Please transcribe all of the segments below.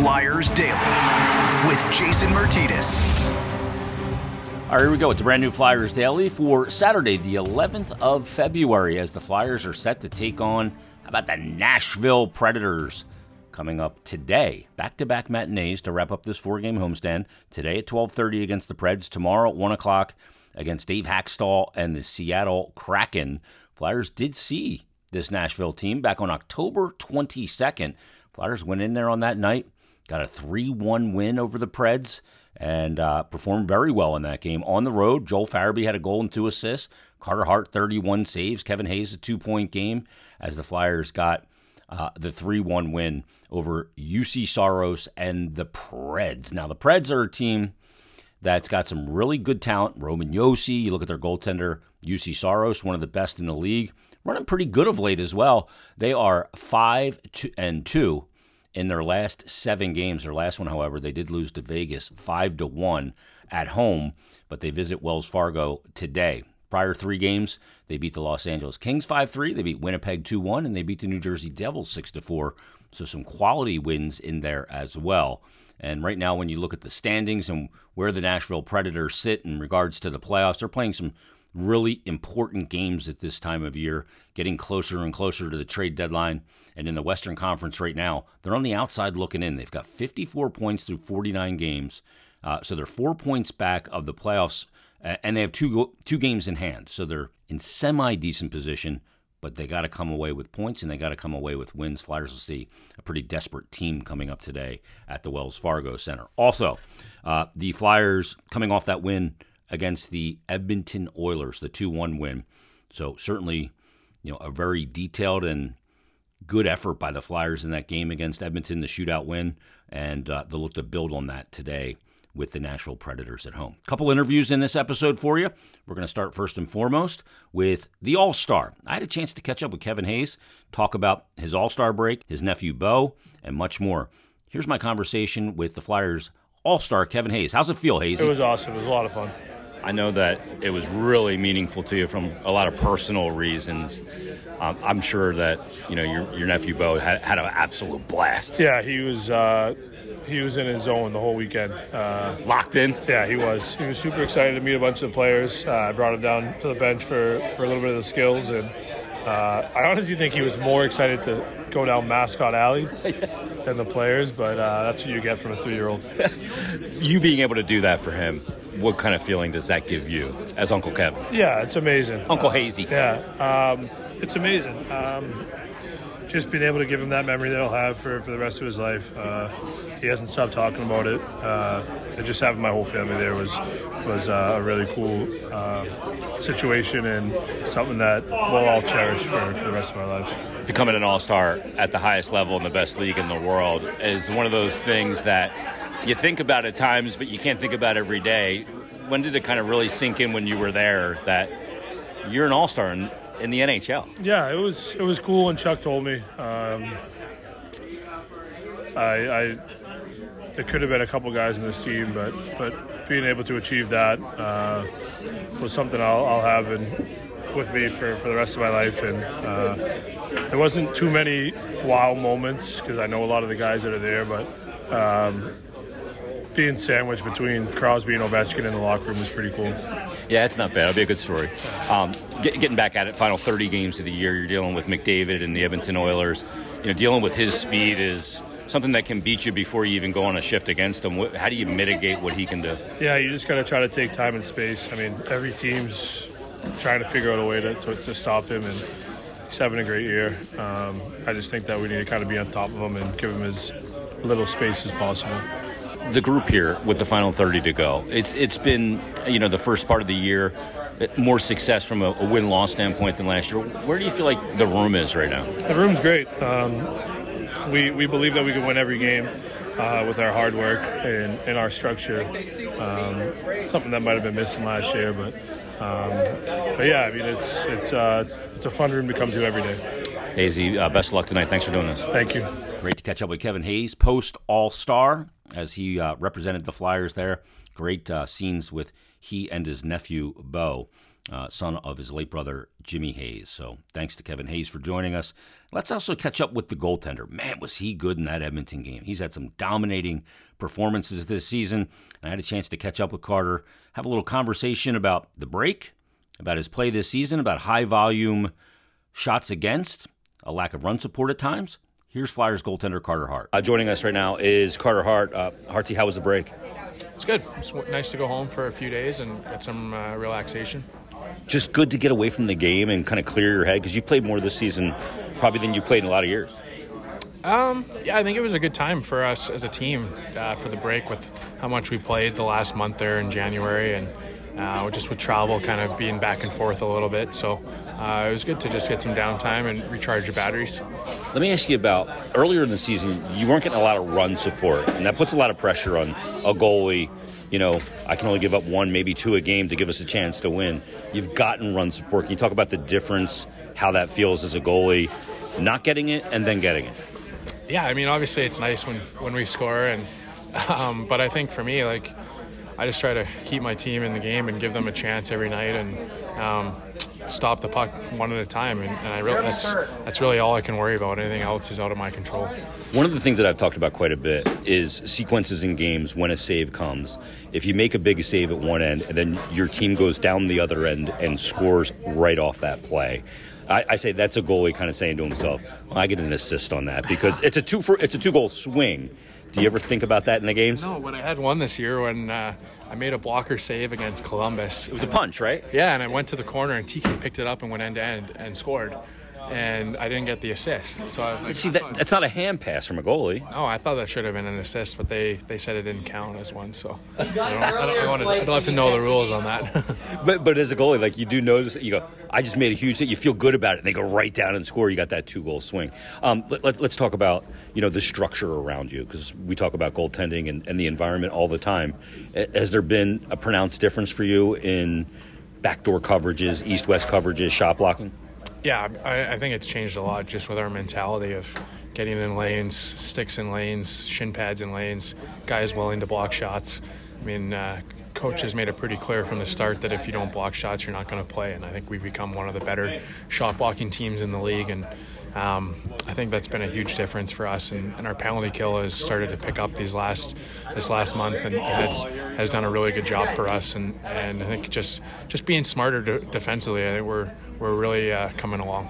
Flyers Daily with Jason Martinez. All right, here we go. It's a brand new Flyers Daily for Saturday, the 11th of February, as the Flyers are set to take on, how about the Nashville Predators? Coming up today, back-to-back matinees to wrap up this four-game homestand. Today at 12:30 against the Preds. Tomorrow at one o'clock against Dave Hakstol and the Seattle Kraken. Flyers did see this Nashville team back on October 22nd. Flyers went in there on that night, got a 3-1 win over the Preds and uh, performed very well in that game. On the road, Joel Farabee had a goal and two assists. Carter Hart, 31 saves. Kevin Hayes, a two point game as the Flyers got uh, the 3 1 win over Juuse Saros and the Preds. Now, the Preds are a team that's got some really good talent. Roman Josi, you look at their goaltender, Juuse Saros, one of the best in the league, running pretty good of late as well. They are 5 two, and 2 in their last seven games. Their last one, however, they did lose to Vegas five to one at home, but they visit Wells Fargo today. Prior three games, they beat the Los Angeles Kings 5 3, they beat Winnipeg 2 1, and they beat the New Jersey Devils 6 4. So some quality wins in there as well. And right now, when you look at the standings and where the Nashville Predators sit in regards to the playoffs, they're playing some really important games at this time of year, getting closer and closer to the trade deadline. And in the Western Conference right now, they're on the outside looking in. They've got 54 points through 49 games. Uh, so they're four points back of the playoffs, and they have two two games in hand. So they're in semi decent position, but they got to come away with points and they got to come away with wins. Flyers will see a pretty desperate team coming up today at the Wells Fargo Center. Also, uh, the Flyers coming off that win against the Edmonton Oilers, the 2 1 win. So, certainly, you know, a very detailed and good effort by the Flyers in that game against Edmonton, the shootout win, and uh, they'll look to build on that today with the Nashville Predators at home. Couple interviews in this episode for you. We're going to start first and foremost with the All Star. I had a chance to catch up with Kevin Hayes, talk about his All Star break, his nephew Bo, and much more. Here's my conversation with the Flyers All Star Kevin Hayes. How's it feel, Hayes? It was awesome. It was a lot of fun. I know that it was really meaningful to you from a lot of personal reasons. Um, I'm sure that you know your, your nephew Bo had, had an absolute blast. Yeah, he was uh, he was in his zone the whole weekend. Uh, Locked in. Yeah, he was. He was super excited to meet a bunch of the players. Uh, I brought him down to the bench for, for a little bit of the skills, and uh, I honestly think he was more excited to go down Mascot Alley than the players. But uh, that's what you get from a three year old. you being able to do that for him what kind of feeling does that give you as Uncle Kevin? Yeah, it's amazing. Uncle Hazy. Yeah, um, it's amazing. Um, just being able to give him that memory that he'll have for, for the rest of his life. Uh, he hasn't stopped talking about it. Uh, and just having my whole family there was was uh, a really cool uh, situation and something that we'll all cherish for, for the rest of our lives. Becoming an all star at the highest level in the best league in the world is one of those things that you think about at times, but you can't think about every day. When did it kind of really sink in when you were there that you're an all star in, in, the NHL? Yeah, it was it was cool when Chuck told me. Um, I, I there could have been a couple guys in this team, but but being able to achieve that uh, was something I'll, I'll have in, with me for, for the rest of my life. And uh, there wasn't too many wow moments because I know a lot of the guys that are there, but. Um, being sandwiched between Crosby and Ovechkin in the locker room was pretty cool. Yeah, it's not bad. It'll be a good story. Um, get, getting back at it, final 30 games of the year, you're dealing with McDavid and the Edmonton Oilers. You know, dealing with his speed is something that can beat you before you even go on a shift against him. How do you mitigate what he can do? Yeah, you just got to try to take time and space. I mean, every team's trying to figure out a way to, to, to stop him, and he's having a great year. Um, I just think that we need to kind of be on top of him and give him as little space as possible the group here with the final 30 to go. It's it's been you know the first part of the year more success from a, a win loss standpoint than last year. Where do you feel like the room is right now? The room's great. Um, we we believe that we can win every game. Uh, with our hard work and, and our structure, um, something that might have been missing last year, but um, but yeah, I mean it's it's, uh, it's, it's a fun room to come to every day. Hazy, uh, best of luck tonight. Thanks for doing this. Thank you. Great to catch up with Kevin Hayes, post All Star as he uh, represented the Flyers there. Great uh, scenes with he and his nephew, Bo. Uh, son of his late brother Jimmy Hayes. So thanks to Kevin Hayes for joining us. Let's also catch up with the goaltender. Man, was he good in that Edmonton game? He's had some dominating performances this season. I had a chance to catch up with Carter, have a little conversation about the break, about his play this season, about high volume shots against, a lack of run support at times. Here's Flyers goaltender Carter Hart. Uh, joining us right now is Carter Hart. Uh, Harty, how was the break? It's good. It's nice to go home for a few days and get some uh, relaxation just good to get away from the game and kind of clear your head because you played more this season probably than you played in a lot of years. Um, yeah, I think it was a good time for us as a team uh, for the break with how much we played the last month there in January and uh, just with travel kind of being back and forth a little bit. So uh, it was good to just get some downtime and recharge your batteries. Let me ask you about earlier in the season, you weren't getting a lot of run support, and that puts a lot of pressure on a goalie you know, I can only give up one, maybe two a game to give us a chance to win. You've gotten run support. Can you talk about the difference, how that feels as a goalie, not getting it and then getting it? Yeah, I mean, obviously it's nice when, when we score, and um, but I think for me, like, I just try to keep my team in the game and give them a chance every night, and um, stop the puck one at a time, and, and I really that's that's really all I can worry about. Anything else is out of my control. One of the things that I've talked about quite a bit is sequences in games when a save comes. If you make a big save at one end, and then your team goes down the other end and scores right off that play. I, I say that's a goalie kind of saying to himself, well, "I get an assist on that because it's a two for it's a two goal swing." Do you ever think about that in the games? No, but I had one this year when uh, I made a blocker save against Columbus. It was a punch, right? Yeah, and I went to the corner and TK picked it up and went end to end and scored and I didn't get the assist. So I was like, see, that, that's not a hand pass from a goalie. No, I thought that should have been an assist, but they, they said it didn't count as one. So I don't, I don't, I wanted, I'd love to know the rules on that. but but as a goalie, like you do notice, you go, I just made a huge hit. You feel good about it, and they go right down and score. You got that two goal swing. Um, let, us let, talk about you know the structure around you because we talk about goaltending and, and the environment all the time. Has there been a pronounced difference for you in backdoor coverages, east-west coverages, shot blocking? Yeah, I, I, think it's changed a lot just with our mentality of getting in lanes, sticks in lanes, shin pads in lanes, guys willing to block shots. I mean, uh, coach has made it pretty clear from the start that if you don't block shots, you're not going to play. And I think we've become one of the better shot blocking teams in the league. And um, I think that's been a huge difference for us. And, and, our penalty kill has started to pick up these last this last month and has has done a really good job for us. And, and I think just just being smarter defensively, I think we're we're really uh, coming along.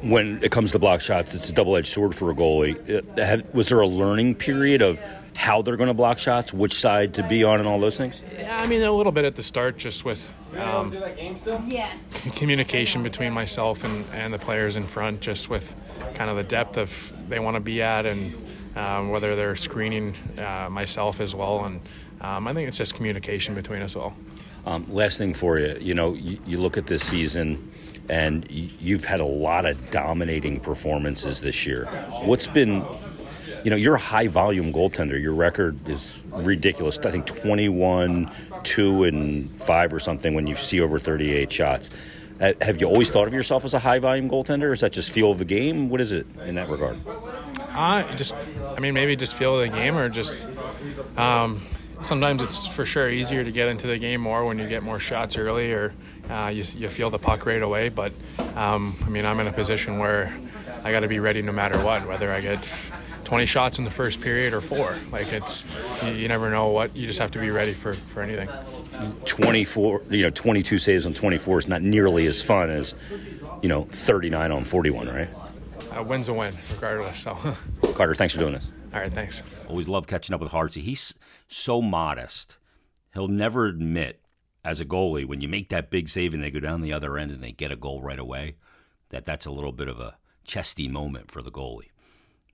When it comes to block shots, it's a double-edged sword for a goalie. Uh, was there a learning period of how they're going to block shots, which side to be on, and all those things? Yeah, I mean a little bit at the start, just with um, communication between myself and, and the players in front, just with kind of the depth of they want to be at, and um, whether they're screening uh, myself as well. And um, I think it's just communication between us all. Um, last thing for you, you know, you, you look at this season and you've had a lot of dominating performances this year. What's been, you know, you're a high volume goaltender. Your record is ridiculous. I think 21, 2, and 5 or something when you see over 38 shots. Uh, have you always thought of yourself as a high volume goaltender? Is that just feel of the game? What is it in that regard? Uh, just, I mean, maybe just feel of the game or just. Um, sometimes it's for sure easier to get into the game more when you get more shots early or uh, you, you, feel the puck right away. But um, I mean, I'm in a position where I got to be ready no matter what, whether I get 20 shots in the first period or four. Like it's you, you never know what. You just have to be ready for for anything. 24, you know, 22 saves on 24 is not nearly as fun as you know 39 on 41, right? A win's a win, regardless. So, Carter, thanks for doing this. All right, thanks. Always love catching up with Hartsey. He's so modest. He'll never admit, as a goalie, when you make that big save and they go down the other end and they get a goal right away, that that's a little bit of a chesty moment for the goalie.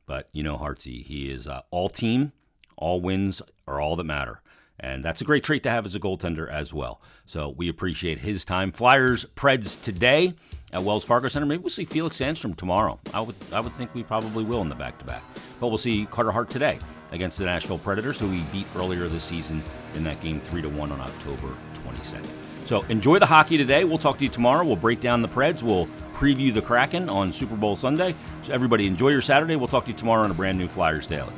But you know, Hartsey, he is uh, all team, all wins are all that matter. And that's a great trait to have as a goaltender as well. So we appreciate his time. Flyers, Preds today at Wells Fargo Center. Maybe we'll see Felix Sandstrom tomorrow. I would, I would think we probably will in the back to back. But we'll see Carter Hart today against the Nashville Predators, who we beat earlier this season in that game 3 to 1 on October 22nd. So enjoy the hockey today. We'll talk to you tomorrow. We'll break down the Preds. We'll preview the Kraken on Super Bowl Sunday. So everybody enjoy your Saturday. We'll talk to you tomorrow on a brand new Flyers Daily.